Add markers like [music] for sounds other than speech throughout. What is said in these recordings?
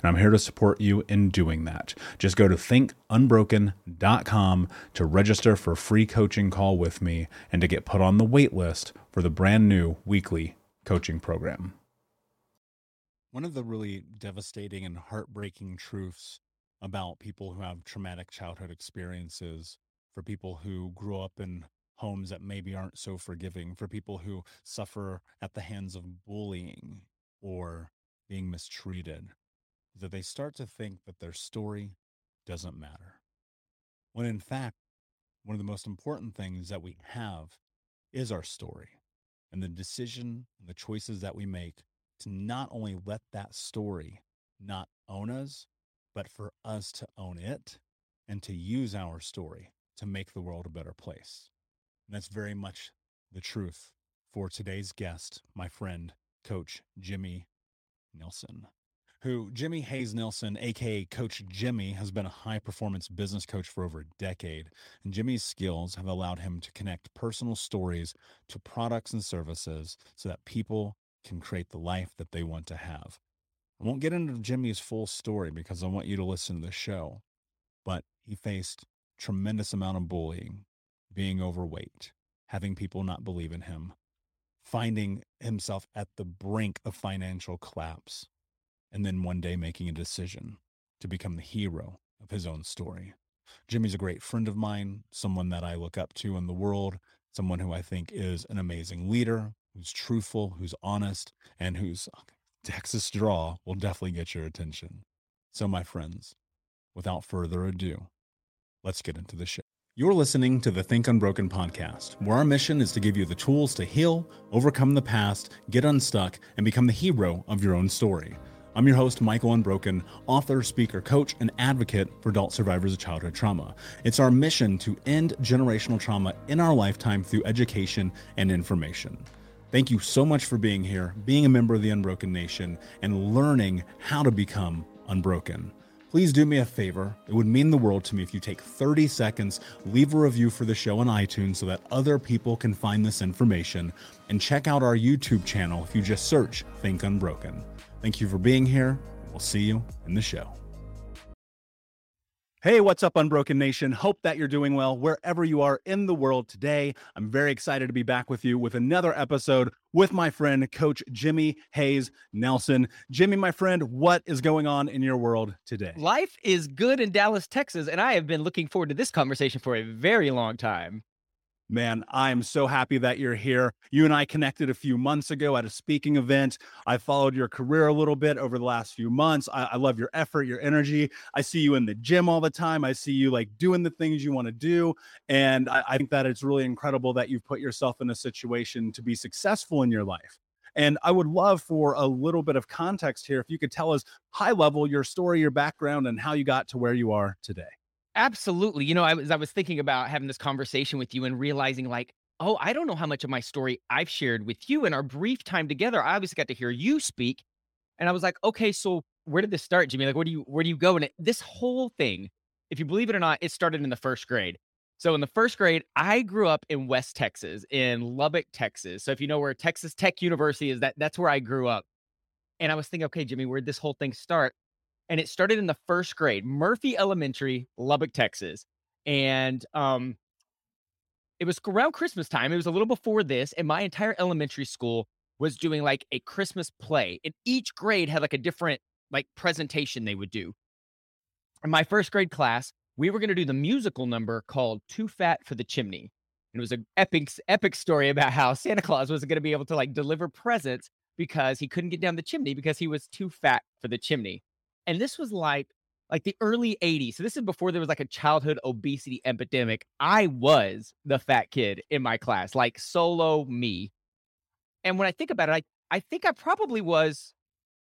and I'm here to support you in doing that. Just go to thinkunbroken.com to register for a free coaching call with me and to get put on the wait list for the brand new weekly coaching program. One of the really devastating and heartbreaking truths about people who have traumatic childhood experiences, for people who grew up in homes that maybe aren't so forgiving, for people who suffer at the hands of bullying or being mistreated, that they start to think that their story doesn't matter. When in fact, one of the most important things that we have is our story and the decision and the choices that we make to not only let that story not own us, but for us to own it and to use our story to make the world a better place. And that's very much the truth for today's guest, my friend, Coach Jimmy Nelson who Jimmy Hays Nelson, aka Coach Jimmy, has been a high performance business coach for over a decade. And Jimmy's skills have allowed him to connect personal stories to products and services so that people can create the life that they want to have. I won't get into Jimmy's full story because I want you to listen to the show, but he faced tremendous amount of bullying, being overweight, having people not believe in him, finding himself at the brink of financial collapse and then one day making a decision to become the hero of his own story. Jimmy's a great friend of mine, someone that I look up to in the world, someone who I think is an amazing leader, who's truthful, who's honest, and whose Texas draw will definitely get your attention. So, my friends, without further ado, let's get into the show. You're listening to the Think Unbroken podcast, where our mission is to give you the tools to heal, overcome the past, get unstuck, and become the hero of your own story. I'm your host, Michael Unbroken, author, speaker, coach, and advocate for adult survivors of childhood trauma. It's our mission to end generational trauma in our lifetime through education and information. Thank you so much for being here, being a member of the Unbroken Nation, and learning how to become unbroken. please do me a favor. It would mean the world to me if you take 30 seconds, leave a review for the show on iTunes so that other people can find this information, and check out our YouTube channel if you just search Think Unbroken. Thank you for being here. We'll see you in the show. Hey, what's up, Unbroken Nation? Hope that you're doing well wherever you are in the world today. I'm very excited to be back with you with another episode with my friend, Coach Jimmy Hays Nelson. Jimmy, my friend, what is going on in your world today? Life is good in Dallas, Texas, and I have been looking forward to this conversation for a very long time. Man, I'm so happy that you're here. You and I connected a few months ago at a speaking event. I followed your career a little bit over the last few months. I, I, love your effort, your energy. I see you in the gym all the time. I see you like doing the things you want to do. And I, I think that it's really incredible that you've put yourself in a situation to be successful in your life. And I would love for a little bit of context here. If you could tell us high level your story, your background, and how you got to where you are today. Absolutely. You know, I was I was thinking about having this conversation with you and realizing like, oh, I don't know how much of my story I've shared with you in our brief time together. I obviously got to hear you speak. And I was like, okay, so where did this start, Jimmy? Like, where do you where do you go? And it, this whole thing, if you believe it or not, it started in the first grade. So in the first grade, I grew up in West Texas, in Lubbock, Texas. So if you know where Texas Tech University is, that that's where I grew up. And I was thinking, okay, Jimmy, where'd this whole thing start? And it started in the first grade, Murphy Elementary, Lubbock, Texas. And um, it was around Christmas time. It was a little before this, and my entire elementary school was doing like a Christmas play. And each grade had like a different like presentation they would do. In my first grade class, we were going to do the musical number called Too Fat for the Chimney. And it was an epic epic story about how Santa Claus wasn't going to be able to like deliver presents because he couldn't get down the chimney because he was too fat for the chimney. And this was like like the early 80s. So this is before there was like a childhood obesity epidemic. I was the fat kid in my class, like solo me. And when I think about it, I, I think I probably was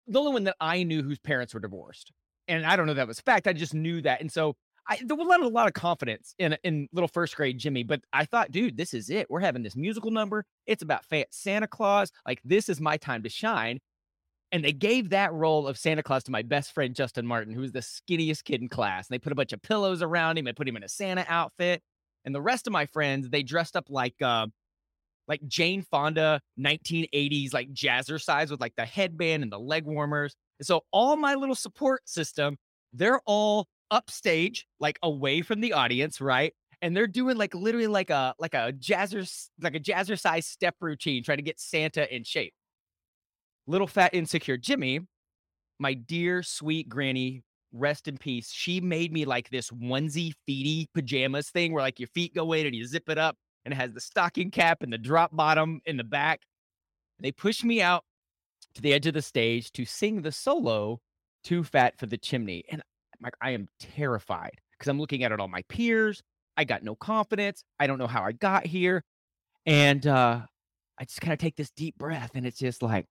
the only one that I knew whose parents were divorced. And I don't know that was fact. I just knew that. And so I, there was a lot of confidence in in little first grade Jimmy, but I thought, dude, this is it. We're having this musical number. It's about fat Santa Claus. Like this is my time to shine. And they gave that role of Santa Claus to my best friend, Justin Martin, who was the skinniest kid in class. And they put a bunch of pillows around him and put him in a Santa outfit. And the rest of my friends, they dressed up like, uh, like Jane Fonda 1980s, like jazzercise with like the headband and the leg warmers. And so all my little support system, they're all upstage, like away from the audience, right? And they're doing like literally like a like a jazzer like a jazzercise step routine, trying to get Santa in shape little fat insecure Jimmy, my dear sweet granny, rest in peace. She made me like this onesie feety pajamas thing where like your feet go in and you zip it up and it has the stocking cap and the drop bottom in the back. They pushed me out to the edge of the stage to sing the solo Too Fat for the Chimney. And like I am terrified because I'm looking at it all my peers. I got no confidence. I don't know how I got here. And uh I just kind of take this deep breath and it's just like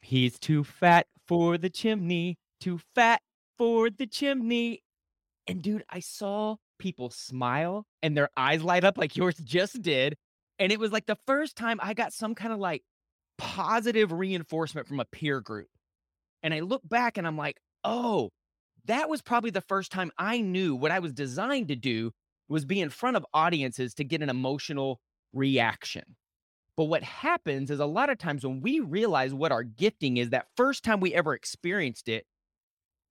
He's too fat for the chimney, too fat for the chimney. And dude, I saw people smile and their eyes light up like yours just did. And it was like the first time I got some kind of like positive reinforcement from a peer group. And I look back and I'm like, oh, that was probably the first time I knew what I was designed to do was be in front of audiences to get an emotional reaction. But what happens is a lot of times when we realize what our gifting is, that first time we ever experienced it,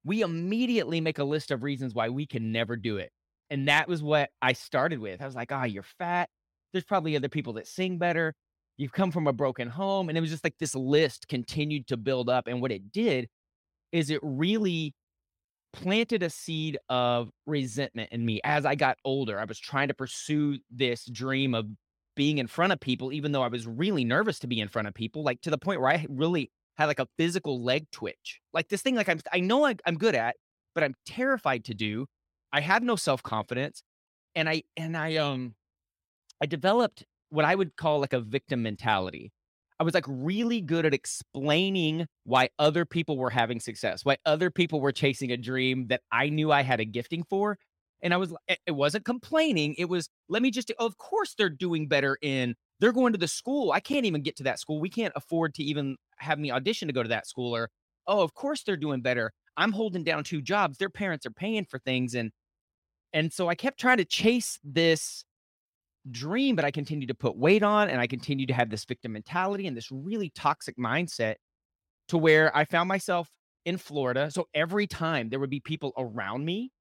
we immediately make a list of reasons why we can never do it. And that was what I started with. I was like, ah, oh, you're fat. There's probably other people that sing better. You've come from a broken home. And it was just like this list continued to build up. And what it did is it really planted a seed of resentment in me as I got older. I was trying to pursue this dream of being in front of people, even though I was really nervous to be in front of people, like to the point where I really had like a physical leg twitch. Like this thing, like I'm, I know I, I'm good at, but I'm terrified to do. I have no self confidence, and I and I um, I developed what I would call like a victim mentality. I was like really good at explaining why other people were having success, why other people were chasing a dream that I knew I had a gifting for, and I was, eh, it wasn't complaining. It was, let me just, of course they're doing better in, they're going to the school. I can't even get to that school. We can't afford to even have me audition to go to that school. Or, oh, of course they're doing better. I'm holding down two jobs. Their parents are paying for things. And and so I kept trying to chase this dream, but I continued to put weight on and I continued to have this victim mentality and this really toxic mindset to where I found myself in Florida. So every time there would be people around me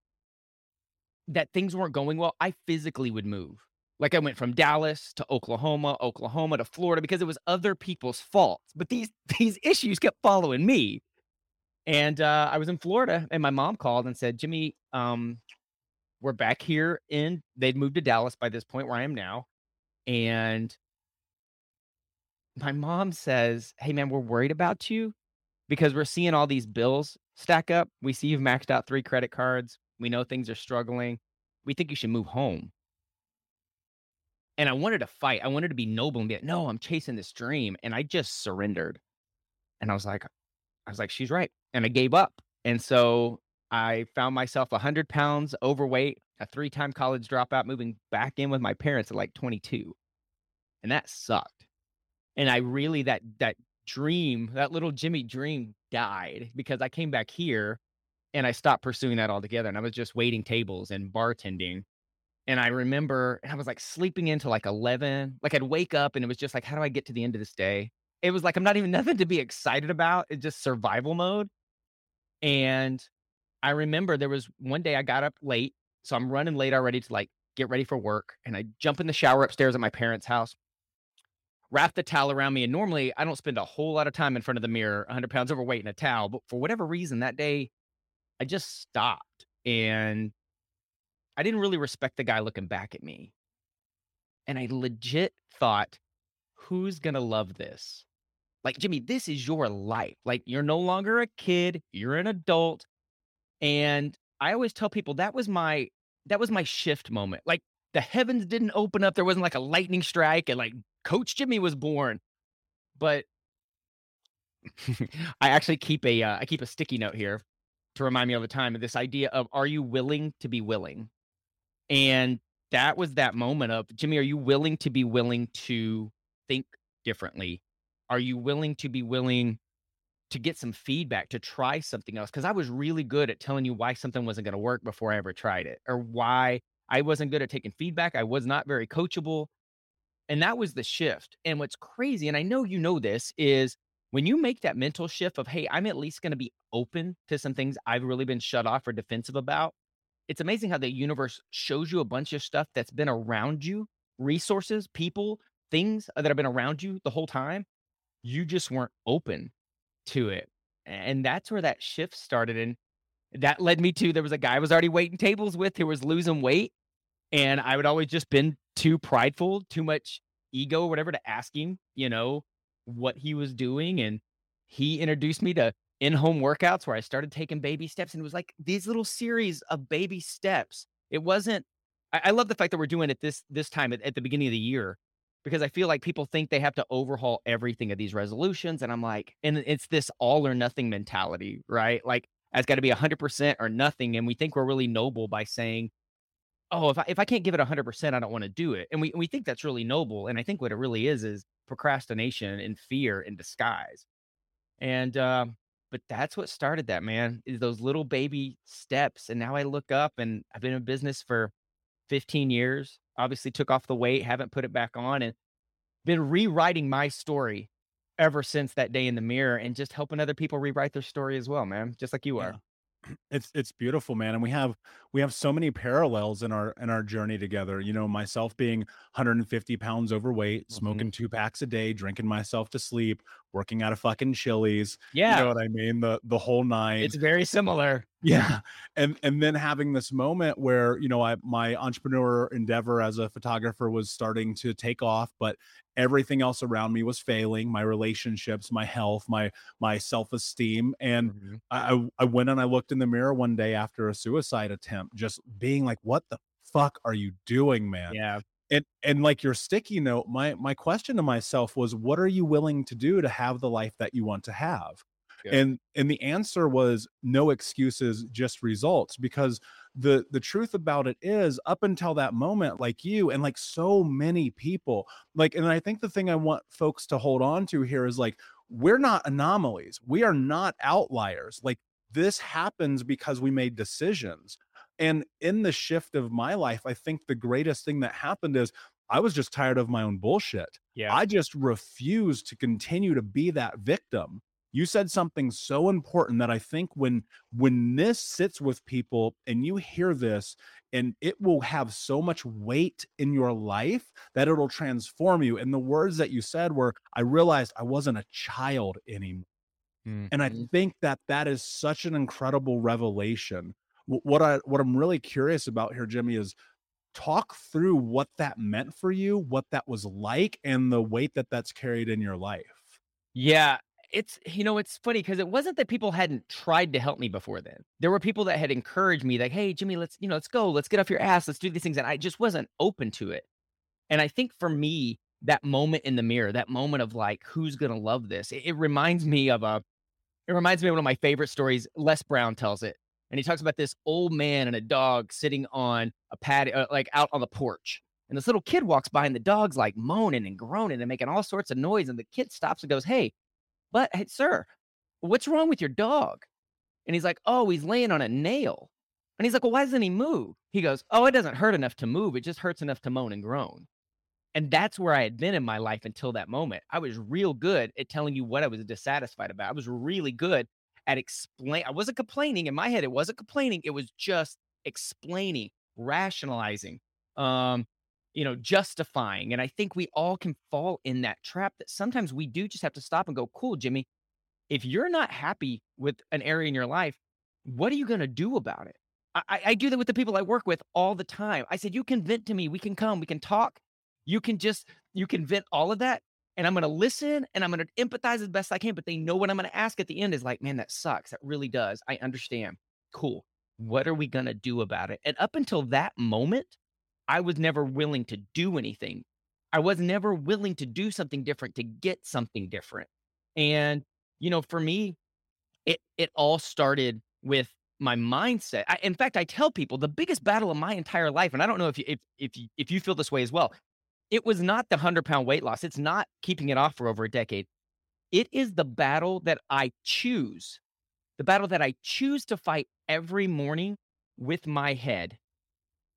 that things weren't going well, I physically would move. Like I went from Dallas to Oklahoma, Oklahoma to Florida because it was other people's faults. But these [laughs] these issues kept following me. And uh, I was in Florida and my mom called and said, Jimmy, um, we're back here in they'd moved to Dallas by this point where I am now. And my mom says, Hey man, we're worried about you because we're seeing all these bills stack up. We see you've maxed out three credit cards. We know things are struggling. We think you should move home. And I wanted to fight. I wanted to be noble and be like, no, I'm chasing this dream. And I just surrendered. And I was like, I was like, she's right. And I gave up. And so I found myself 100 pounds overweight, a three time college dropout, moving back in with my parents at like 22. And that sucked. And I really, that, that dream, that little Jimmy dream died because I came back here and I stopped pursuing that altogether. And I was just waiting tables and bartending. And I remember I was like sleeping into like 11. Like I'd wake up and it was just like, how do I get to the end of this day? It was like, I'm not even [laughs] nothing to be excited about. It's just survival mode. And I remember there was one day I got up late. So I'm running late already to like get ready for work. And I jump in the shower upstairs at my parents' house, wrap the towel around me. And normally I don't spend a whole lot of time in front of the mirror, 100 pounds overweight in a towel. But for whatever reason, that day I just stopped and I didn't really respect the guy looking back at me. And I legit thought, who's going to love this? Like, Jimmy, this is your life. Like, you're no longer a kid, you're an adult. And I always tell people that was my that was my shift moment. Like the heavens didn't open up. There wasn't like a lightning strike and like coach Jimmy was born. But [laughs] I actually keep a uh, I keep a sticky note here to remind me all the time of this idea of are you willing to be willing? And that was that moment of Jimmy, are you willing to be willing to think differently? Are you willing to be willing to get some feedback to try something else? Because I was really good at telling you why something wasn't going to work before I ever tried it, or why I wasn't good at taking feedback. I was not very coachable. And that was the shift. And what's crazy, and I know you know this, is when you make that mental shift of, hey, I'm at least going to be open to some things I've really been shut off or defensive about, it's amazing how the universe shows you a bunch of stuff that's been around you resources, people, things that have been around you the whole time. You just weren't open to it. And that's where that shift started. And that led me to there was a guy I was already waiting tables with who was losing weight. And I would always just been too prideful, too much ego or whatever to ask him, you know, what he was doing. And he introduced me to in home workouts where I started taking baby steps. And it was like these little series of baby steps. It wasn't, I, I love the fact that we're doing it this this time at, at the beginning of the year because I feel like people think they have to overhaul everything of these resolutions. And I'm like, and it's this all or nothing mentality, right? Like, it's got to be 100% or nothing. And we think we're really noble by saying, oh, if I, if I can't give it 100%, I don't want to do it. And we, we think that's really noble. And I think what it really is is procrastination and fear in disguise. And, um, but that's what started that, man, is those little baby steps. And now I look up and I've been in business for 15 years, obviously took off the weight, haven't put it back on, and been rewriting my story ever since that day in the mirror and just helping other people rewrite their story as well, man, just like you are. It's it's beautiful, man, and we have we have so many parallels in our in our journey together. You know, myself being 150 pounds overweight, Mhm. smoking two packs a day, drinking myself to sleep, working out of fucking Chili's. You Yeah, know what I mean? The the whole nine. it's very similar. Yeah. And and then having this moment where, you know, I my entrepreneur endeavor as a photographer was starting to take off, but everything else around me was failing, my relationships, my health, my my self-esteem. And Mhm. I I I went and I looked in the mirror one day after a suicide attempt, just being like, what the fuck are you doing, man? Yeah. And and like your sticky note, my my question to myself was, what are you willing to do to have the life that you want to have? Good. And and the answer was no excuses, just results. Because the the truth about it is, up until that moment, like you and like so many people, like, and I think the thing I want folks to hold on to here is like, we're not anomalies. We are not outliers. Like this happens because we made decisions. And in the shift of my life, I think the greatest thing that happened is I was just tired of my own bullshit. Yeah. I just refused to continue to be that victim. You said something so important that I think when when this sits with people and you hear this and it will have so much weight in your life that it'll transform you. And the words that you said were I realized I wasn't a child anymore. Mm-hmm. And I mm-hmm. think that that is such an incredible revelation. What I what I'm really curious about here Jimmy is talk through what that meant for you, what that was like, and the weight that that's carried in your life. Yeah, it's you know it's funny because it wasn't that people hadn't tried to help me before then. There were people that had encouraged me, like, "Hey, Jimmy, let's you know let's go, let's get off your ass, let's do these things," and I just wasn't open to it. And I think for me, that moment in the mirror, that moment of like, who's gonna love this? It, it reminds me of a. It reminds me of one of my favorite stories. Les Brown tells it and he talks about this old man and a dog sitting on a patio, uh, like out on the porch. And this little kid walks by, and the dog's like moaning and groaning and making all sorts of noise. And the kid stops and goes, "Hey, but hey, sir, what's wrong with your dog?" And he's like, "Oh, he's laying on a nail." And he's like, "Well, why doesn't he move?" He goes, "Oh, it doesn't hurt enough to move. It just hurts enough to moan and groan." And that's where I had been in my life until that moment. I was real good at telling you what I was dissatisfied about. I was really good at explain. I wasn't complaining in my head. It wasn't complaining. It was just explaining, rationalizing, um, you know, justifying. And I think we all can fall in that trap that sometimes we do just have to stop and go, cool, Jimmy, if you're not happy with an area in your life, what are you going to do about it? I, I do that with the people I work with all the time. I said, you can vent to me. We can come, we can talk. You can just, you can vent all of that and I'm going to listen and I'm going to empathize as best I can. But they know what I'm going to ask at the end is like, man, that sucks. That really does. I understand. Cool. What are we going to do about it? And up until that moment, I was never willing to do anything. I was never willing to do something different to get something different. And, you know, for me, it, it all started with my mindset. I, in fact, I tell people the biggest battle of my entire life, and I don't know if you, if, if you, if you feel this way as well, it was not the 100 pound weight loss. It's not keeping it off for over a decade. It is the battle that I choose, the battle that I choose to fight every morning with my head.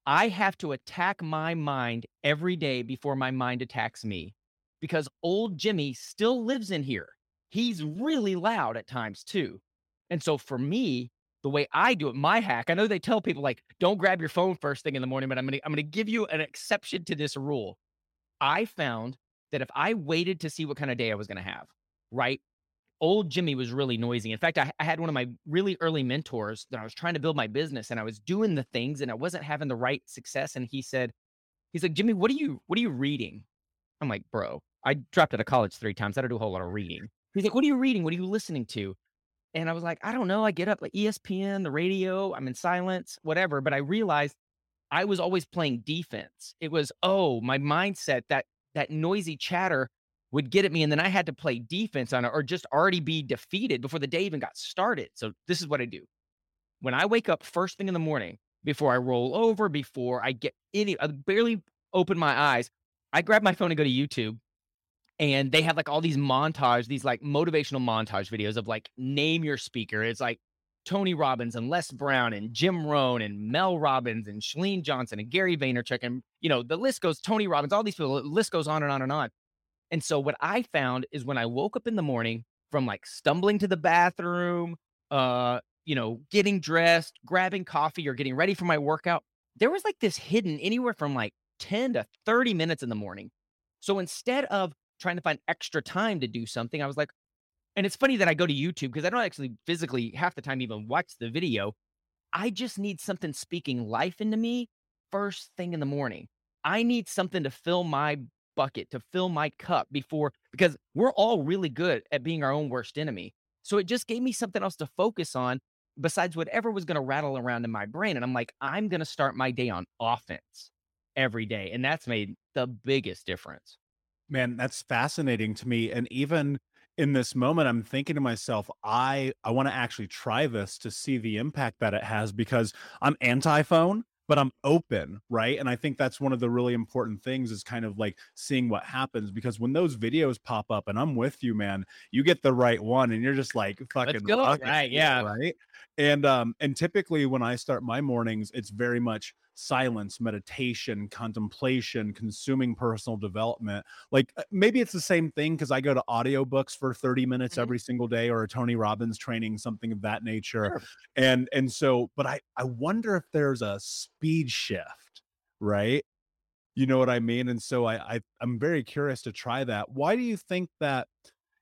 I have to attack my mind every day before my mind attacks me because old Jimmy still lives in here. He's really loud at times too. And so for me, the way I do it, my hack, I know they tell people like, don't grab your phone first thing in the morning, but I'm gonna I'm gonna give you an exception to this rule. I found that if I waited to see what kind of day I was going to have, right? Old Jimmy was really noisy. In fact, I, I, had one of my really early mentors that I was trying to build my business and I was doing the things and I wasn't having the right success. And he said, he's like, Jimmy, what are you, what are you reading? I'm like, bro, I dropped out of college three times. I don't do a whole lot of reading. He's like, what are you reading? What are you listening to? And I was like, I don't know. I get up like ESPN, the radio, I'm in silence, whatever. But I realized I was always playing defense. It was, oh, my mindset that that noisy chatter would get at me and then I had to play defense on it or just already be defeated before the day even got started. So this is what I do. When I wake up first thing in the morning, before I roll over, before I get any I barely open my eyes, I grab my phone and go to YouTube and they have like all these montage, these like motivational montage videos of like name your speaker. It's like Tony Robbins and Les Brown and Jim Rohn and Mel Robbins and Chalene Johnson and Gary Vaynerchuk and you know the list goes Tony Robbins, all these people, the list goes on and on and on. And so what I found is when I woke up in the morning from like stumbling to the bathroom, uh, you know, getting dressed, grabbing coffee or getting ready for my workout, there was like this hidden anywhere from like 10 to 30 minutes in the morning. So instead of trying to find extra time to do something, I was like, and it's funny that I go to YouTube because I don't actually physically half the time even watch the video. I just need something speaking life into me first thing in the morning. I need something to fill my bucket, to fill my cup before, because we're all really good at being our own worst enemy. So it just gave me something else to focus on besides whatever was going to rattle around in my brain. And I'm like, I'm going to start my day on offense every day. And that's made the biggest difference. Man, that's fascinating to me. And even in this moment i'm thinking to myself i i want to actually try this to see the impact that it has because i'm anti-phone but i'm open right? And i think that's one of the really important things is kind of like seeing what happens because when those videos pop up and i'm with you man you get the right one and you're just like fucking right yeah. right and um and typically when i start my mornings it's very much silence meditation contemplation consuming personal development. Like uh, maybe it's the same thing because i go to audiobooks for 30 minutes Mhm. every single day or a tony robbins training something of that nature. Sure. and and so but i i wonder if there's a speed shift right? You know what i mean? And so i, I i'm very curious to try that. Why do you think that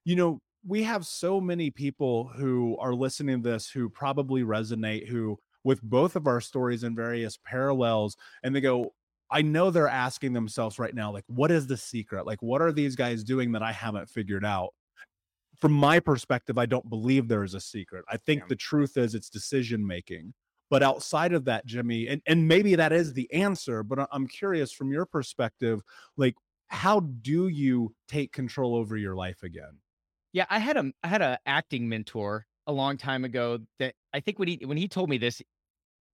you know we have so many people who are listening to this who probably resonate who with both of our stories and various parallels and they go i know they're asking themselves right now like what is the secret like what are these guys doing that i haven't figured out from my perspective, I don't believe there is a secret. I think Yeah. the truth is it's decision making. But outside of that, Jimmy, and, and maybe that is the answer, but I'm curious from your perspective, like how do you take control over your life again? Yeah, I had a I had a acting mentor a long time ago that I think when he when he told me this,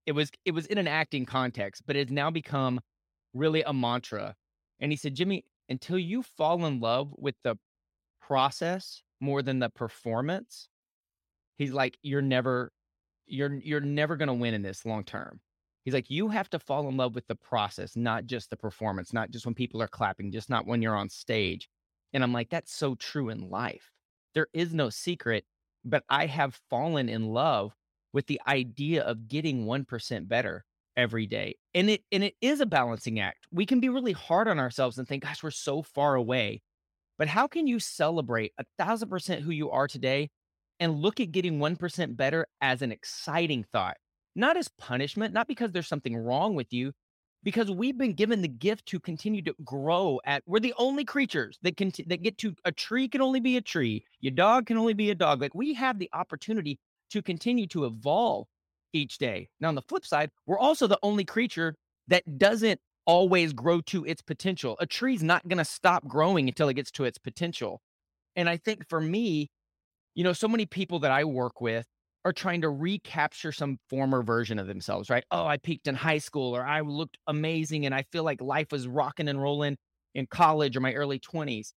it was it was in an acting context, but it's now become really a mantra. And he said, Jimmy, until you fall in love with the process more than the performance, he's like, you're never you're you're never gonna win in this long term. He's like, you have to fall in love with the process, not just the performance, not just when people are clapping, just not when you're on stage. And I'm like, that's so true in life. There is no secret, but I have fallen in love with the idea of getting 1% better every day. And it and it is a balancing act. We can be really hard on ourselves and think, gosh, we're so far away. But how can you celebrate a thousand percent who you are today and look at getting 1% better as an exciting thought, not as punishment, not because there's something wrong with you, because we've been given the gift to continue to grow at we're the only creatures that can that get to a tree can only be a tree your dog can only be a dog like we have the opportunity to continue to evolve each day. Now on the flip side we're also the only creature that doesn't always grow to its potential. A tree's not going to stop growing until it gets to its potential. And i think for me you know, so many people that I work with are trying to recapture some former version of themselves, right? Oh, I peaked in high school or I looked amazing and I feel like life was rocking and rolling in college or my early 20s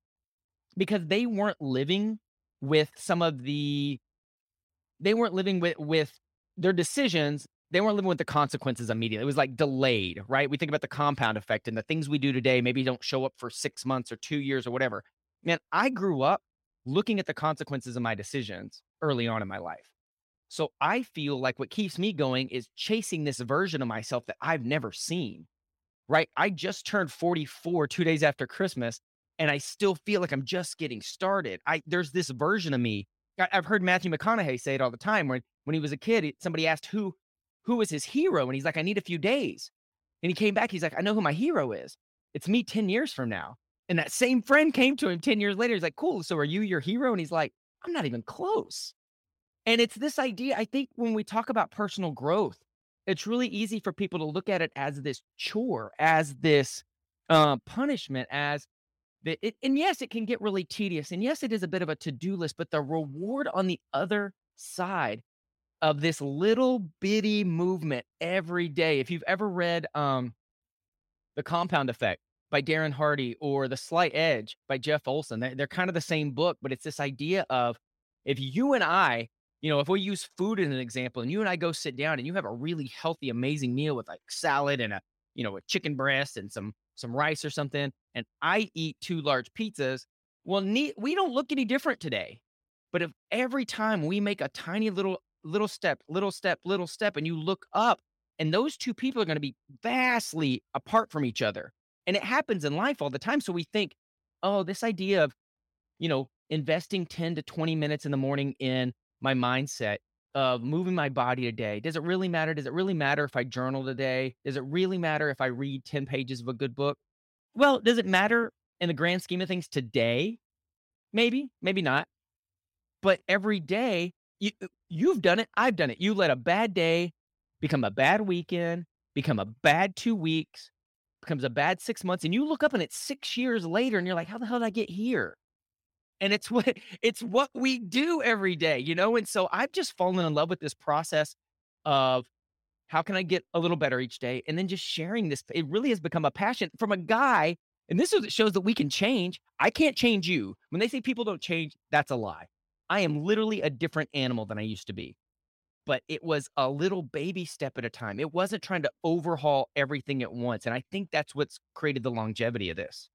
because they weren't living with some of the they weren't living with with their decisions they weren't living with the consequences immediately. It was like delayed, right? We think about the compound effect and the things we do today maybe don't show up for 6 months or 2 years or whatever. Man, I grew up looking at the consequences of my decisions early on in my life. So I feel like what keeps me going is chasing this version of myself that I've never seen. Right? I just turned 44 2 days after Christmas and I still feel like I'm just getting started. I there's this version of me. I've heard Matthew McConaughey say it all the time when when he was a kid, somebody asked who who was his hero and he's like I need a few days. And he came back he's like I know who my hero is. It's me 10 years from now. And that same friend came to him 10 years later. He's like, cool. So are you your hero? And he's like, I'm not even close. And it's this idea. I think when we talk about personal growth, it's really easy for people to look at it as this chore, as this uh, punishment, as the, it, and yes, it can get really tedious. And yes, it is a bit of a to do list, but the reward on the other side of this little bitty movement every day. If you've ever read um, The Compound Effect, by Darren Hardy or The Slight Edge by Jeff Olson. They're, they're kind of the same book, but it's this idea of if you and I, you know, if we use food as an example and you and I go sit down and you have a really healthy, amazing meal with like salad and a, you know, a chicken breast and some some rice or something, and I eat two large pizzas, well, ne- we don't look any different today. But if every time we make a tiny little little step, little step, little step, and you look up, and those two people are going to be vastly apart from each other and it happens in life all the time. So we think, oh, this idea of, you know, investing 10 to 20 minutes in the morning in my mindset of moving my body today. Does it really matter? Does it really matter if I journal today? Does it really matter if I read 10 pages of a good book? Well, does it matter in the grand scheme of things today? Maybe, maybe not. But every day, you, uh, you've done it. I've done it. You let a bad day become a bad weekend, become a bad two weeks, becomes a bad six months, and you look up and it's six years later, and you're like, how the hell did I get here? And it's what [laughs] it's what we do every day, you know. And so I've just fallen in love with this process of how can I get a little better each day, and then just sharing this. It really has become a passion from a guy, and this shows that we can change. I can't change you. When they say people don't change, that's a lie. I am literally a different animal than I used to be. but it was a little baby step at a time. It wasn't trying to overhaul everything at once. And I think that's what's created the longevity of this.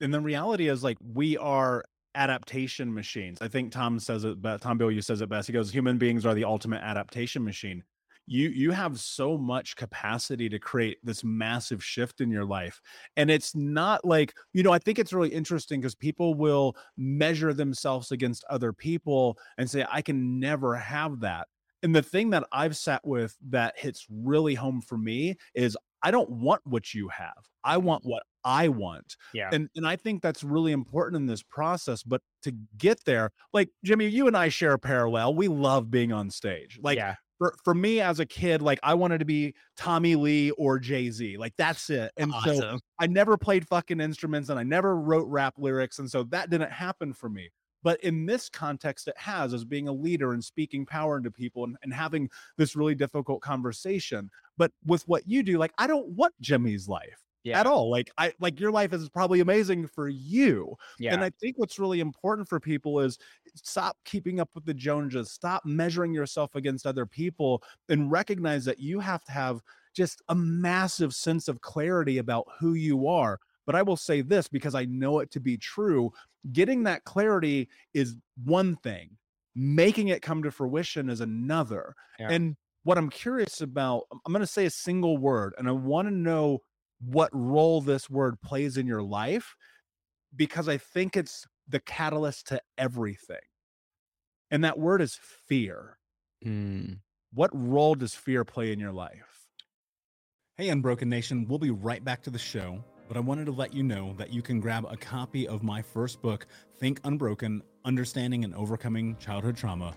And the reality is like we are adaptation machines. I think Tom says it but Tom Bilyeu says it best. He goes, human beings are the ultimate adaptation machine. You you have so much capacity to create this massive shift in your life. And it's not like, you know, I think it's really interesting because people will measure themselves against other people and say, I can never have that. And the thing that I've sat with that hits really home for me is I don't want what you have. I want what I want. Yeah. And and I think that's really important in this process. But to get there, like Jimmy, you and I share a parallel. We love being on stage. Like yeah. for, for me as a kid, like I wanted to be Tommy Lee or Jay-Z. Like that's it. And so I never played fucking instruments and I never wrote rap lyrics. And so that didn't happen for me. But in this context, it has as being a leader and speaking power into people and, and having this really difficult conversation. But with what you do, like I don't want Jimmy's life Yeah. at all. Like I like your life is probably amazing for you. Yeah. And I think what's really important for people is stop keeping up with the Joneses, stop measuring yourself against other people, and recognize that you have to have just a massive sense of clarity about who you are. But I will say this because I know it to be true getting that clarity is one thing, making it come to fruition is another. Yeah. And what I'm curious about, I'm going to say a single word, and I want to know what role this word plays in your life because I think it's the catalyst to everything. And that word is fear. Mm. What role does fear play in your life? Hey, Unbroken Nation, we'll be right back to the show, but I wanted to let you know that you can grab a copy of my first book, Think Unbroken Understanding and Overcoming Childhood Trauma,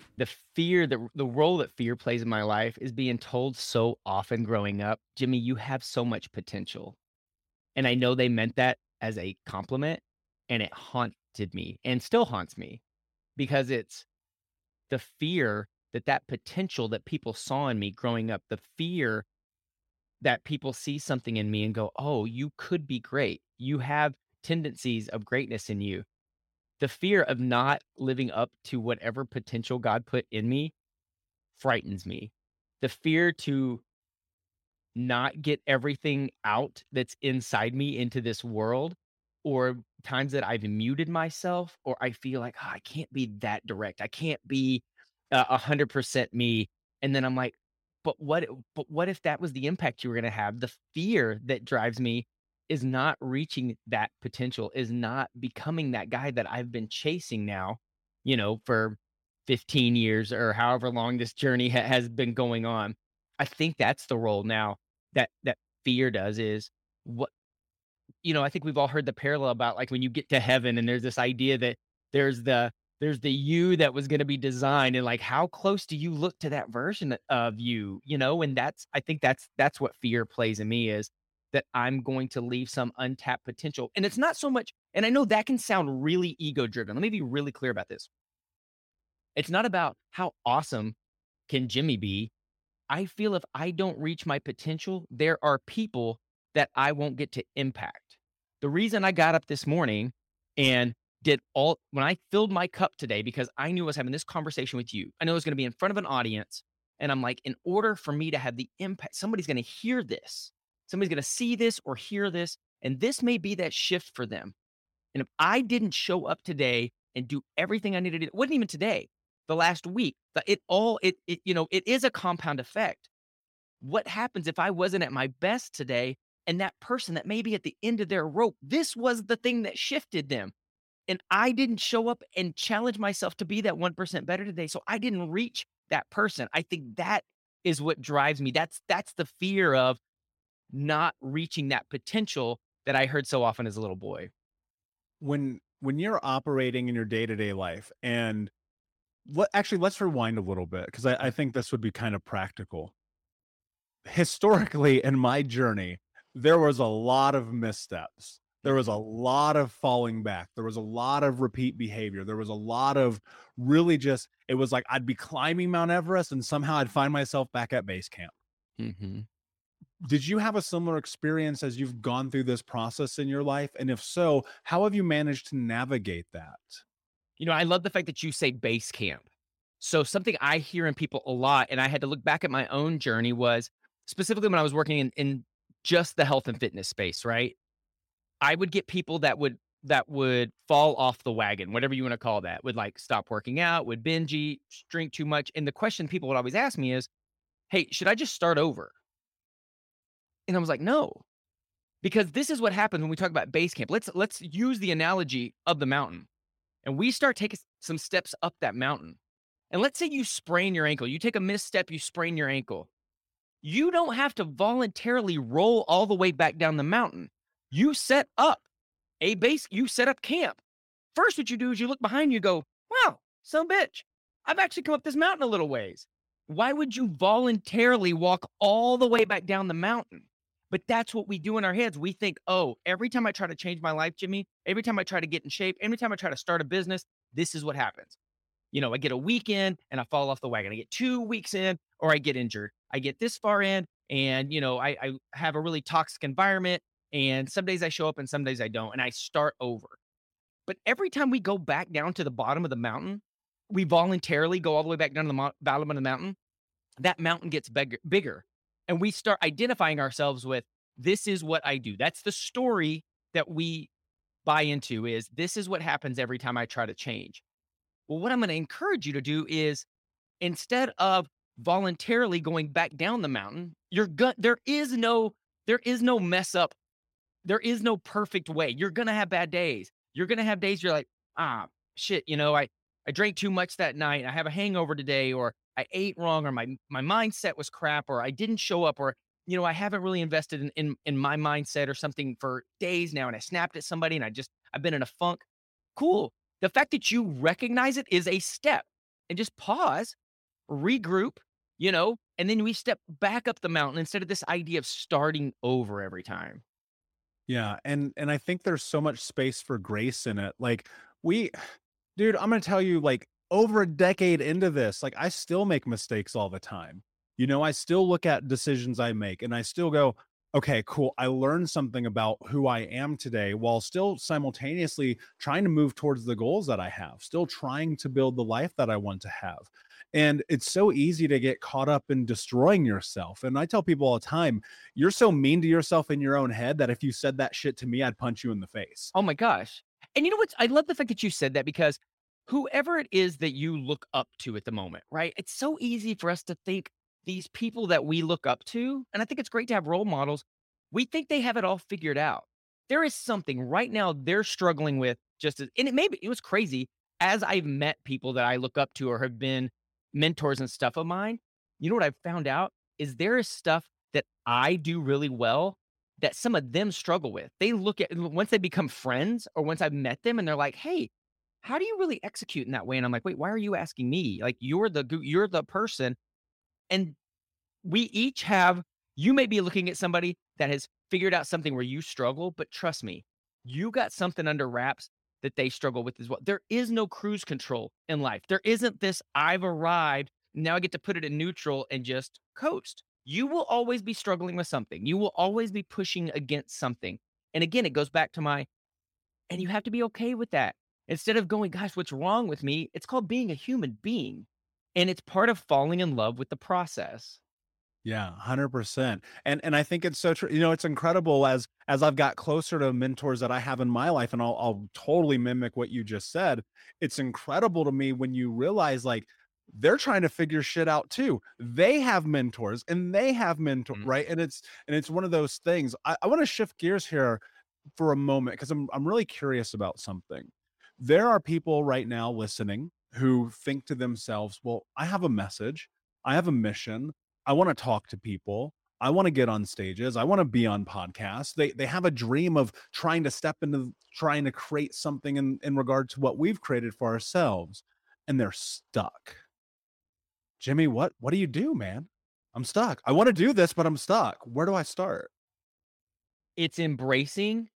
the fear that the role that fear plays in my life is being told so often growing up jimmy you have so much potential. And i know they meant that as a compliment and it haunted me and still haunts me because it's the fear that that potential that people saw in me growing up the fear that people see something in me and go oh you could be great. You have tendencies of greatness in you the fear of not living up to whatever potential God put in me frightens me. The fear to not get everything out that's inside me into this world, or times that I've muted myself, or I feel like, "Oh, I can't be that direct. I can't be uh, a hundred percent me. And then I'm like, but what, but what if that was the impact you were going to have? The fear that drives me is not reaching that potential, is not becoming that guy that I've been chasing now, you know, for 15 years or however long this journey ha- has been going on. I think that's the role now that that fear does is what you know, I think we've all heard the parallel about like when you get to heaven and there's this idea that there's the there's the you that was going to be designed and like how close do you look to that version of you, you know? And that's I think that's that's what fear plays in me is that I'm going to leave some untapped potential. And it's not so much, and I know that can sound really ego driven. Let me be really clear about this. It's not about how awesome can Jimmy be. I feel if I don't reach my potential, there are people that I won't get to impact. The reason I got up this morning and did all when I filled my cup today because I knew I was having this conversation with you. I know I was going to be in front of an audience. And I'm like, in order for me to have the impact, somebody's going to hear this. Somebody's going to see this or hear this. And this may be that shift for them. And if I didn't show up today and do everything I needed to do, it wasn't even today, the last week, it all, it, it, you know, it is a compound effect. What happens if I wasn't at my best today and that person that may be at the end of their rope, this was the thing that shifted them. And I didn't show up and challenge myself to be that 1% better today. So I didn't reach that person. I think that is what drives me. That's that's the fear of not reaching that potential that I heard so often as a little boy. when when you're operating in your day-to-day life and what actually let's rewind a little bit because I, I think this would be kind of practical historically in my journey there was a lot of missteps. There was a lot of falling back. There was a lot of repeat behavior. There was a lot of really just, it was like I'd be climbing Mount Everest and somehow I'd find myself back at base camp. Mm-hmm. Did you have a similar experience as you've gone through this process in your life? And if so, how have you managed to navigate that? You know, I love the fact that you say base camp. So, something I hear in people a lot, and I had to look back at my own journey was specifically when I was working in, in just the health and fitness space, right? I would get people that would that would fall off the wagon, whatever you want to call that, would like stop working out, would binge eat, drink too much. And the question people would always ask me is, Hey, should I just start over? And I was like, no. Because this is what happens when we talk about base camp. Let's let's use the analogy of the mountain. And we start taking some steps up that mountain. And let's say you sprain your ankle. You take a misstep, you sprain your ankle. You don't have to voluntarily roll all the way back down the mountain you set up a base, you set up camp. First, what you do is you look behind you, go, wow, some bitch, I've actually come up this mountain a little ways. Why would you voluntarily walk all the way back down the mountain? But that's what we do in our heads. We think, oh, every time I try to change my life, Jimmy, every time I try to get in shape, every time I try to start a business, this is what happens. You know, I get a week in and I fall off the wagon. I get two weeks in or I get injured. I get this far in and, you know, I, I have a really toxic environment and some days I show up and some days I don't. And I start over. But every time we go back down to the bottom of the mountain, we voluntarily go all the way back down to the mo- bottom of the mountain. That mountain gets bigger, bigger. And we start identifying ourselves with this is what I do. That's the story that we buy into is this is what happens every time I try to change. Well, what I'm going to encourage you to do is instead of voluntarily going back down the mountain, you're gut there is no there is no mess up there is no perfect way. You're gonna have bad days. You're gonna have days you're like, ah, shit, you know, I I drank too much that night. I have a hangover today, or I ate wrong, or my my mindset was crap, or I didn't show up, or you know, I haven't really invested in in, in my mindset or something for days now, and I snapped at somebody, and I just I've been in a funk. Cool. The fact that you recognize it is a step, and just pause, regroup, you know, and then we step back up the mountain instead of this idea of starting over every time. Yeah, and and I think there's so much space for grace in it. Like we dude, I'm going to tell you like over a decade into this, like I still make mistakes all the time. You know, I still look at decisions I make and I still go, okay, cool. I learned something about who I am today while still simultaneously trying to move towards the goals that I have, still trying to build the life that I want to have. And it's so easy to get caught up in destroying yourself. And I tell people all the time, you're so mean to yourself in your own head that if you said that shit to me, I'd punch you in the face. Oh my gosh. And you know what? I love the fact that you said that because whoever it is that you look up to at the moment, right? It's so easy for us to think these people that we look up to, and I think it's great to have role models, we think they have it all figured out. There is something right now they're struggling with just as, and it maybe it was crazy as I've met people that I look up to or have been mentors and stuff of mine, you know what I've found out is there is stuff that I do really well that some of them struggle with. They look at once they become friends or once I've met them and they're like, "Hey, how do you really execute in that way?" And I'm like, "Wait, why are you asking me? Like you're the you're the person." And we each have you may be looking at somebody that has figured out something where you struggle, but trust me, you got something under wraps that they struggle with as well. There is no cruise control in life. There isn't this I've arrived, now I get to put it in neutral and just coast. You will always be struggling with something. You will always be pushing against something. And again, it goes back to my, and you have to be okay with that. Instead of going, gosh, what's wrong with me? It's called being a human being. And it's part of falling in love with the process. Yeah, 100%. And and I think it's so true. You know, it's incredible as as I've got closer to mentors that I have in my life and I'll I'll totally mimic what you just said. It's incredible to me when you realize like they're trying to figure shit out too. They have mentors and they have mentors, mm-hmm. right? And it's and it's one of those things. I, I want to shift gears here for a moment because I'm I'm really curious about something. There are people right now listening who think to themselves, well, I have a message, I have a mission, I want to talk to people. I want to get on stages. I want to be on podcasts. They they have a dream of trying to step into trying to create something in in regard to what we've created for ourselves and they're stuck. Jimmy, what what do you do, man? I'm stuck. I want to do this but I'm stuck. Where do I start? it's embracing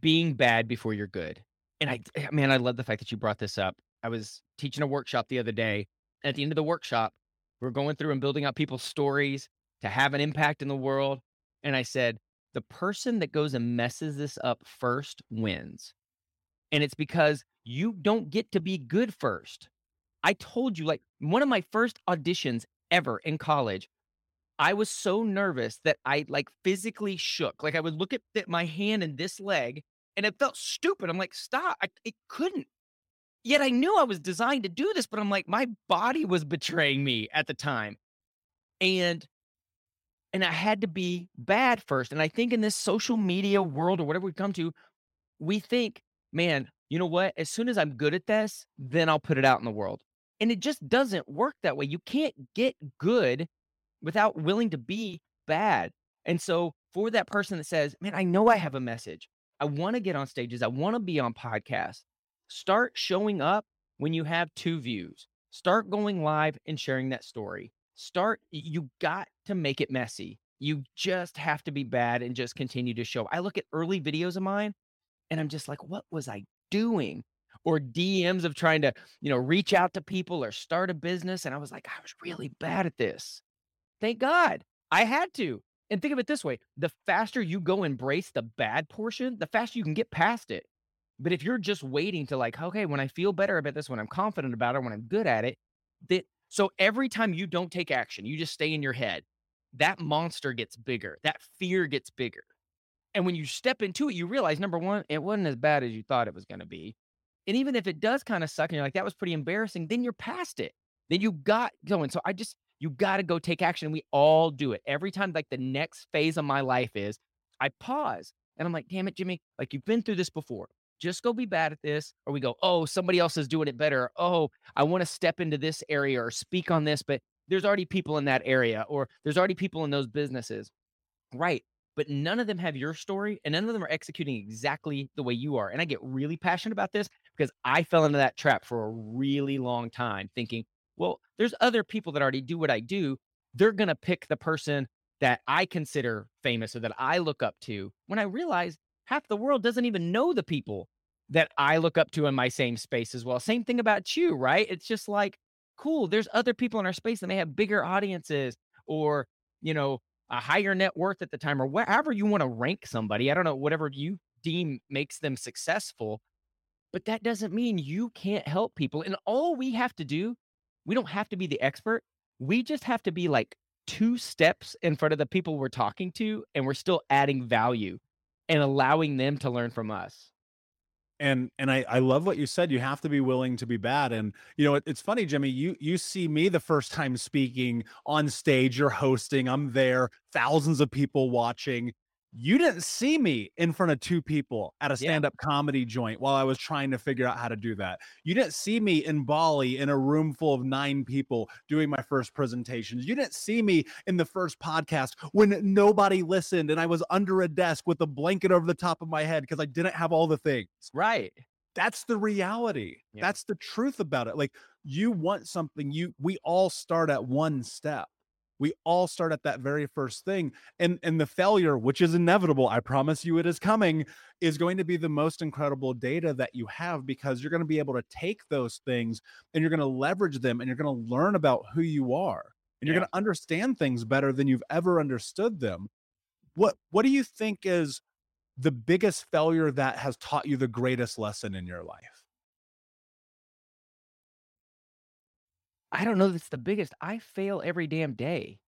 being bad before you're good. And I, eh, man, I love the fact that you brought this up. I was teaching a workshop the other day. At the end of the workshop, we're going through and building out people's stories to have an impact in the world. And I said, the person that goes and messes this up first wins. And it's because you don't get to be good first. I told you, like, one of my first auditions ever in college, I was so nervous that I like physically shook. Like, I would look at my hand and this leg, and it felt stupid. I'm like, stop. I, it couldn't. Yet I knew I was designed to do this, but I'm like, my body was betraying me at the time. And and I had to be bad first. And I think in this social media world or whatever we come to, we think, man, you know what? As soon as I'm good at this, then I'll put it out in the world. And it just doesn't work that way. You can't get good without willing to be bad. And so for that person that says, man, I know I have a message. I want to get on stages. I want to be on podcasts. Start showing up when you have two views. Start going live and sharing that story. Start, you got to make it messy. You just have to be bad and just continue to show. I look at early videos of mine and I'm just like, what was I doing? Or DMs of trying to, you know, reach out to people or start a business. And I was like, I was really bad at this. Thank God I had to. And think of it this way the faster you go embrace the bad portion, the faster you can get past it. But if you're just waiting to like, okay, when I feel better about this, when I'm confident about it, when I'm good at it, that so every time you don't take action, you just stay in your head, that monster gets bigger, that fear gets bigger. And when you step into it, you realize number one, it wasn't as bad as you thought it was going to be. And even if it does kind of suck and you're like, that was pretty embarrassing, then you're past it. Then you got going. So I just, you got to go take action. We all do it. Every time, like the next phase of my life is, I pause and I'm like, damn it, Jimmy, like you've been through this before just go be bad at this or we go oh somebody else is doing it better oh i want to step into this area or speak on this but there's already people in that area or there's already people in those businesses right but none of them have your story and none of them are executing exactly the way you are and i get really passionate about this because i fell into that trap for a really long time thinking well there's other people that already do what i do they're going to pick the person that i consider famous or that i look up to when i realize half the world doesn't even know the people that I look up to in my same space as well. Same thing about you, right? It's just like, cool, there's other people in our space that may have bigger audiences or, you know, a higher net worth at the time or wherever you want to rank somebody. I don't know, whatever you deem makes them successful. But that doesn't mean you can't help people. And all we have to do, we don't have to be the expert. We just have to be like two steps in front of the people we're talking to, and we're still adding value and allowing them to learn from us and and I, I love what you said you have to be willing to be bad and you know it, it's funny jimmy you you see me the first time speaking on stage you're hosting i'm there thousands of people watching you didn't see me in front of two people at a stand-up yeah. comedy joint while I was trying to figure out how to do that. You didn't see me in Bali in a room full of nine people doing my first presentations. You didn't see me in the first podcast when nobody listened and I was under a desk with a blanket over the top of my head because I didn't have all the things. Right. That's the reality. Yeah. That's the truth about it. Like you want something, you we all start at one step we all start at that very first thing and and the failure which is inevitable i promise you it is coming is going to be the most incredible data that you have because you're going to be able to take those things and you're going to leverage them and you're going to learn about who you are and you're yeah. going to understand things better than you've ever understood them what what do you think is the biggest failure that has taught you the greatest lesson in your life I don't know that's the biggest. I fail every damn day.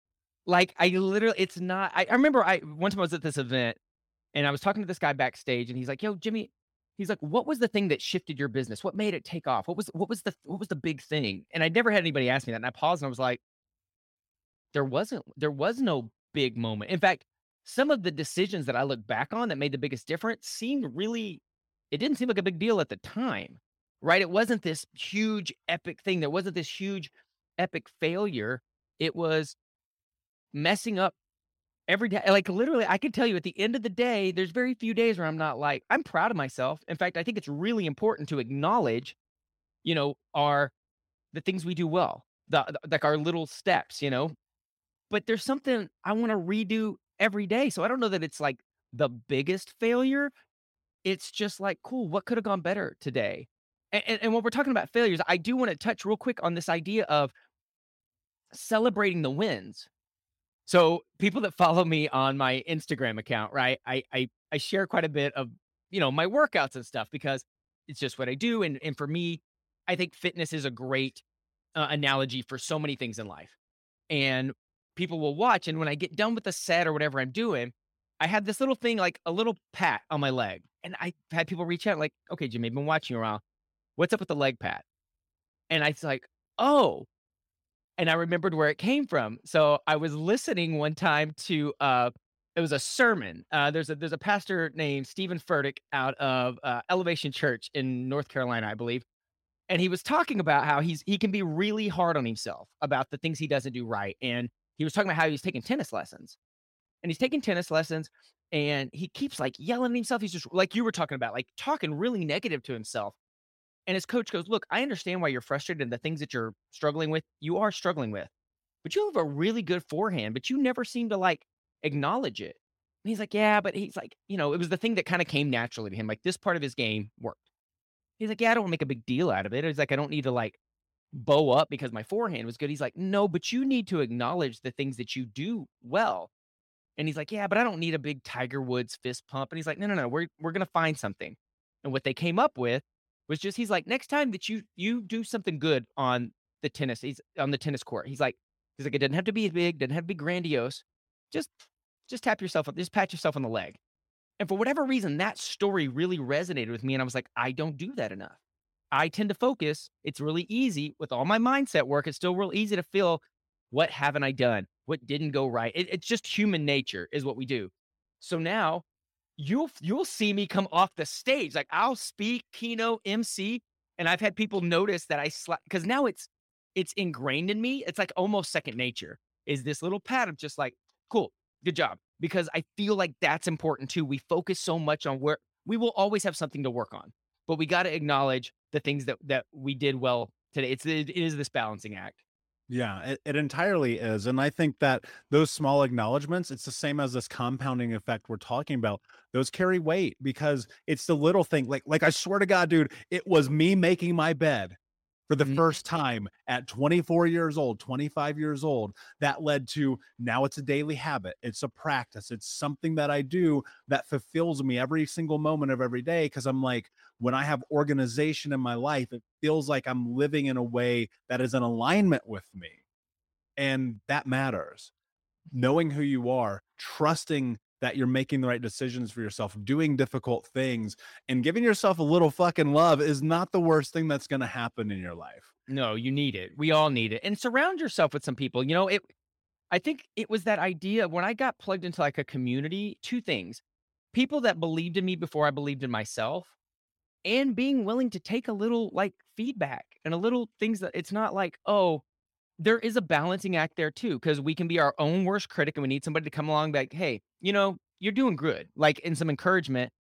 Like I literally, it's not. I, I remember I one time I was at this event and I was talking to this guy backstage, and he's like, "Yo, Jimmy," he's like, "What was the thing that shifted your business? What made it take off? What was what was the what was the big thing?" And I never had anybody ask me that, and I paused and I was like, "There wasn't. There was no big moment. In fact, some of the decisions that I look back on that made the biggest difference seemed really. It didn't seem like a big deal at the time right? It wasn't this huge epic thing. There wasn't this huge epic failure. It was messing up every day. Like literally, I can tell you at the end of the day, there's very few days where I'm not like, I'm proud of myself. In fact, I think it's really important to acknowledge, you know, our the things we do well, the, the like our little steps, you know. But there's something I want to redo every day. So I don't know that it's like the biggest failure. It's just like, cool, what could have gone better today? And, and, when we're talking about failures, I do want to touch real quick on this idea of celebrating the wins. So people that follow me on my Instagram account, right? I I I share quite a bit of, you know, my workouts and stuff because it's just what I do and and for me, I think fitness is a great uh, analogy for so many things in life. And people will watch and when I get done with the set or whatever I'm doing, I have this little thing like a little pat on my leg. And I had people reach out like, "Okay, Jim, I've been watching you around. What's up with the leg pad? And I was like, "Oh, and I remembered where it came from. So I was listening one time to uh it was a sermon. Uh, there's a there's a pastor named Stephen Furtick out of uh, Elevation Church in North Carolina, I believe, and he was talking about how he's he can be really hard on himself about the things he doesn't do right. And he was talking about how he's taking tennis lessons, and he's taking tennis lessons, and he keeps like yelling at himself. He's just like you were talking about, like talking really negative to himself. And his coach goes, Look, I understand why you're frustrated and the things that you're struggling with, you are struggling with. But you have a really good forehand, but you never seem to like acknowledge it. And he's like, Yeah, but he's like, you know, it was the thing that kind of came naturally to him. Like this part of his game worked. He's like, Yeah, I don't want to make a big deal out of it. He's like, I don't need to like bow up because my forehand was good. He's like, No, but you need to acknowledge the things that you do well. And he's like, Yeah, but I don't need a big Tiger Woods fist pump. And he's like, No, no, no, we're we're gonna find something. And what they came up with was just he's like next time that you you do something good on the tennis he's on the tennis court he's like he's like it doesn't have to be big doesn't have to be grandiose. Just just tap yourself up just pat yourself on the leg. And for whatever reason that story really resonated with me and i was like i don't do that enough. I tend to focus. It's really easy with all my mindset work. It's still real easy to feel what haven't i done? What didn't go right? It, it's just human nature is what we do. So now you'll you'll see me come off the stage. Like I'll speak, keynote, MC, and I've had people notice that I slap because now it's it's ingrained in me. It's like almost second nature. Is this little pat of just like, cool, good job. Because I feel like that's important too. We focus so much on where we will always have something to work on, but we got to acknowledge the things that that we did well today. It's it is this balancing act. Yeah, it, it entirely is. And I think that those small acknowledgments, it's the same as this compounding effect we're talking about. Those carry weight because it's the little thing. Like, like I swear to God, dude, it was me making my bed for the mm-hmm. first time at 24 years old, 25 years old. That led to now it's a daily habit. It's a practice. It's something that I do that fulfills me every single moment of every day. Cause I'm like, when I have organization in my life, it feels like I'm living in a way that is in alignment with me. And that matters. Knowing who you are, trusting that you're making the right decisions for yourself, doing difficult things, and giving yourself a little fucking love is not the worst thing that's going to happen in your life. No, you need it. We all need it. And surround yourself with some people. You know, it I think it was that idea when I got plugged into like a community, two things. People that believed in me before I believed in myself and being willing to take a little like feedback and a little things that it's not like, oh, there is a balancing act there too, because we can be our own worst critic and we need somebody to come along like, hey, you know, you're doing good, like in some encouragement.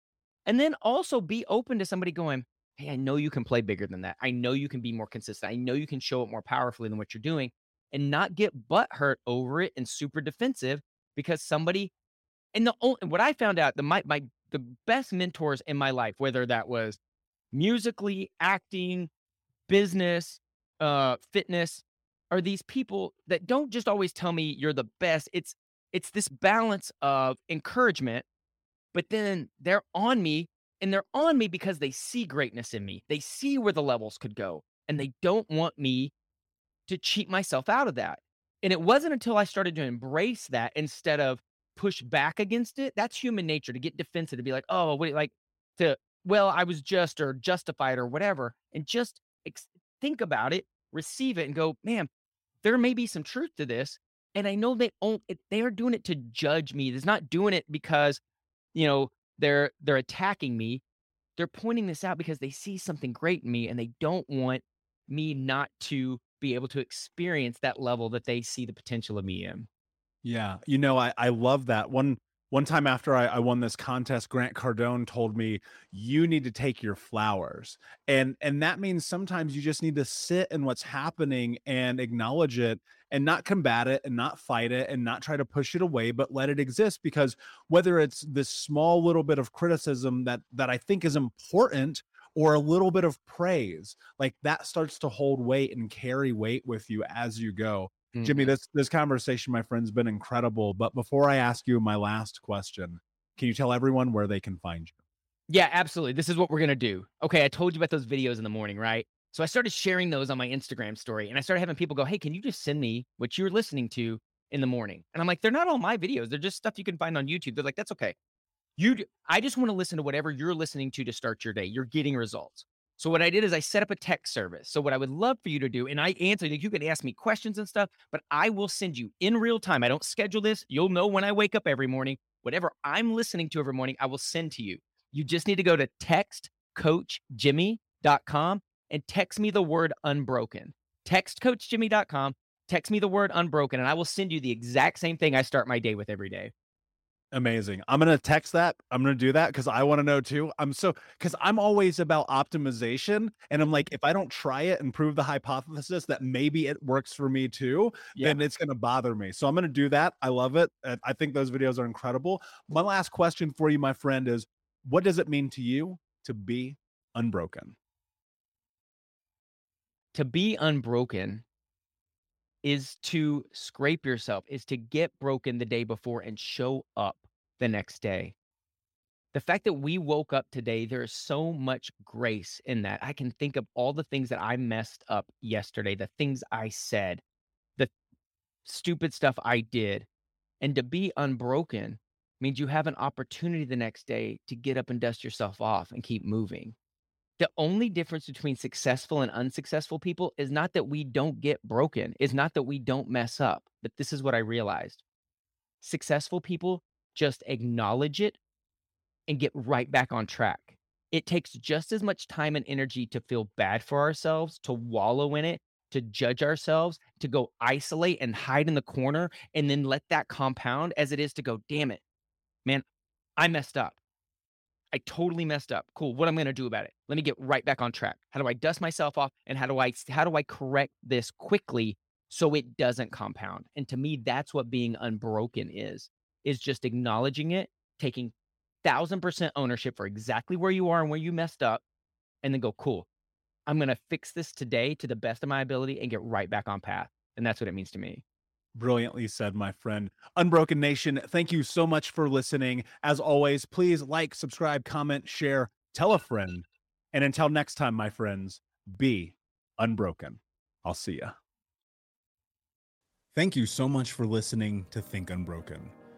And then also be open to somebody going, hey, I know you can play bigger than that. I know you can be more consistent. I know you can show it more powerfully than what you're doing and not get butt hurt over it and super defensive because somebody and the only what I found out the my my the best mentors in my life, whether that was musically, acting, business, uh, fitness, are these people that don't just always tell me you're the best. It's it's this balance of encouragement, but then they're on me and they're on me because they see greatness in me. They see where the levels could go and they don't want me to cheat myself out of that. And it wasn't until I started to embrace that instead of push back against it. That's human nature to get defensive, to be like, oh, like to, well, I was just or justified or whatever. And just ex- think about it, receive it, and go, man, there may be some truth to this. And I know they they are doing it to judge me. It's not doing it because, you know, they're they're attacking me. They're pointing this out because they see something great in me and they don't want me not to be able to experience that level that they see the potential of me in. Yeah. You know, I, I love that. One one time after I, I, won this contest grant cardone told me you need to take your flowers. And and that means sometimes you just need to sit in what's happening and acknowledge it and not combat it and not fight it and not try to push it away but let it exist because whether it's this small little bit of criticism that that i think is important or a little bit of praise like that starts to hold weight and carry weight with you as you go Mm-hmm. Jimmy, this this conversation, my friend's been incredible. But before I ask you my last question, can you tell everyone where they can find you? Yeah, absolutely. This is what we're gonna do. Okay, I told you about those videos in the morning, right? So I started sharing those on my Instagram story, and I started having people go, "Hey, can you just send me what you're listening to in the morning?" And I'm like, "They're not all my videos. They're just stuff you can find on YouTube." They're like, "That's okay. You, I just want to listen to whatever you're listening to to start your day. You're getting results." So what I did is I set up a text service. So what I would love for you to do, and I answer, you can ask me questions and stuff, but I will send you in real time. I don't schedule this. You'll know when I wake up every morning. Whatever I'm listening to every morning, I will send to you. You just need to go to textcoachjimmy.com and text me the word unbroken. Textcoachjimmy.com, text me the word unbroken, and I will send you the exact same thing I start my day with every day. Amazing. I'm going to text that. I'm going to do that because I want to know too. I'm so, because I'm always about optimization. And I'm like, if I don't try it and prove the hypothesis that maybe it works for me too, yeah. then it's going to bother me. So I'm going to do that. I love it. I think those videos are incredible. My last question for you, my friend, is what does it mean to you to be unbroken? To be unbroken is to scrape yourself, is to get broken the day before and show up the next day. The fact that we woke up today, there is so much grace in that. I can think of all the things that I messed up yesterday, the things I said, the stupid stuff I did. And to be unbroken means you have an opportunity the next day to get up and dust yourself off and keep moving. The only difference between successful and unsuccessful people is not that we don't get broken, is not that we don't mess up, but this is what I realized. Successful people just acknowledge it and get right back on track. It takes just as much time and energy to feel bad for ourselves, to wallow in it, to judge ourselves, to go isolate and hide in the corner and then let that compound as it is to go, damn it, man, I messed up. I totally messed up. Cool. What am I'm going to do about it? Let me get right back on track. How do I dust myself off and how do I how do I correct this quickly so it doesn't compound? And to me that's what being unbroken is. Is just acknowledging it, taking 1000% ownership for exactly where you are and where you messed up and then go, "Cool. I'm going to fix this today to the best of my ability and get right back on path." And that's what it means to me. Brilliantly said, my friend. Unbroken Nation, thank you so much for listening. As always, please like, subscribe, comment, share, tell a friend. And until next time, my friends, be unbroken. I'll see ya. Thank you so much for listening to Think Unbroken.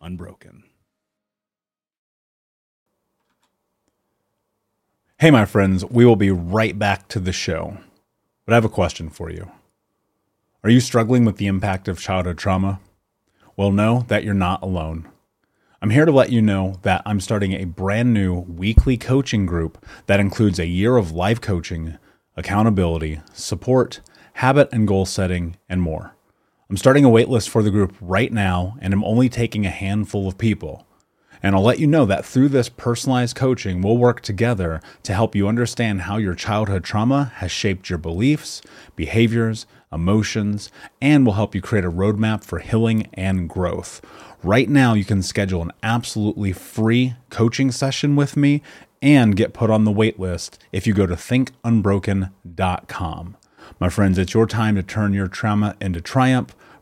unbroken. Hey, my friends, we will be right back to the show. But I have a question for you. Are you struggling with the impact of childhood trauma? Well, know that you're not alone. I'm here to let you know that I'm starting a brand new weekly coaching group that includes a year of live coaching, accountability, support, habit and goal setting, and more. I'm starting a waitlist for the group right now, and I'm only taking a handful of people. And I'll let you know that through this personalized coaching, we'll work together to help you understand how your childhood trauma has shaped your beliefs, behaviors, emotions, and we'll help you create a roadmap for healing and growth. Right now, you can schedule an absolutely free coaching session with me and get put on the waitlist if you go to thinkunbroken.com. My friends, it's your time to turn your trauma into triumph,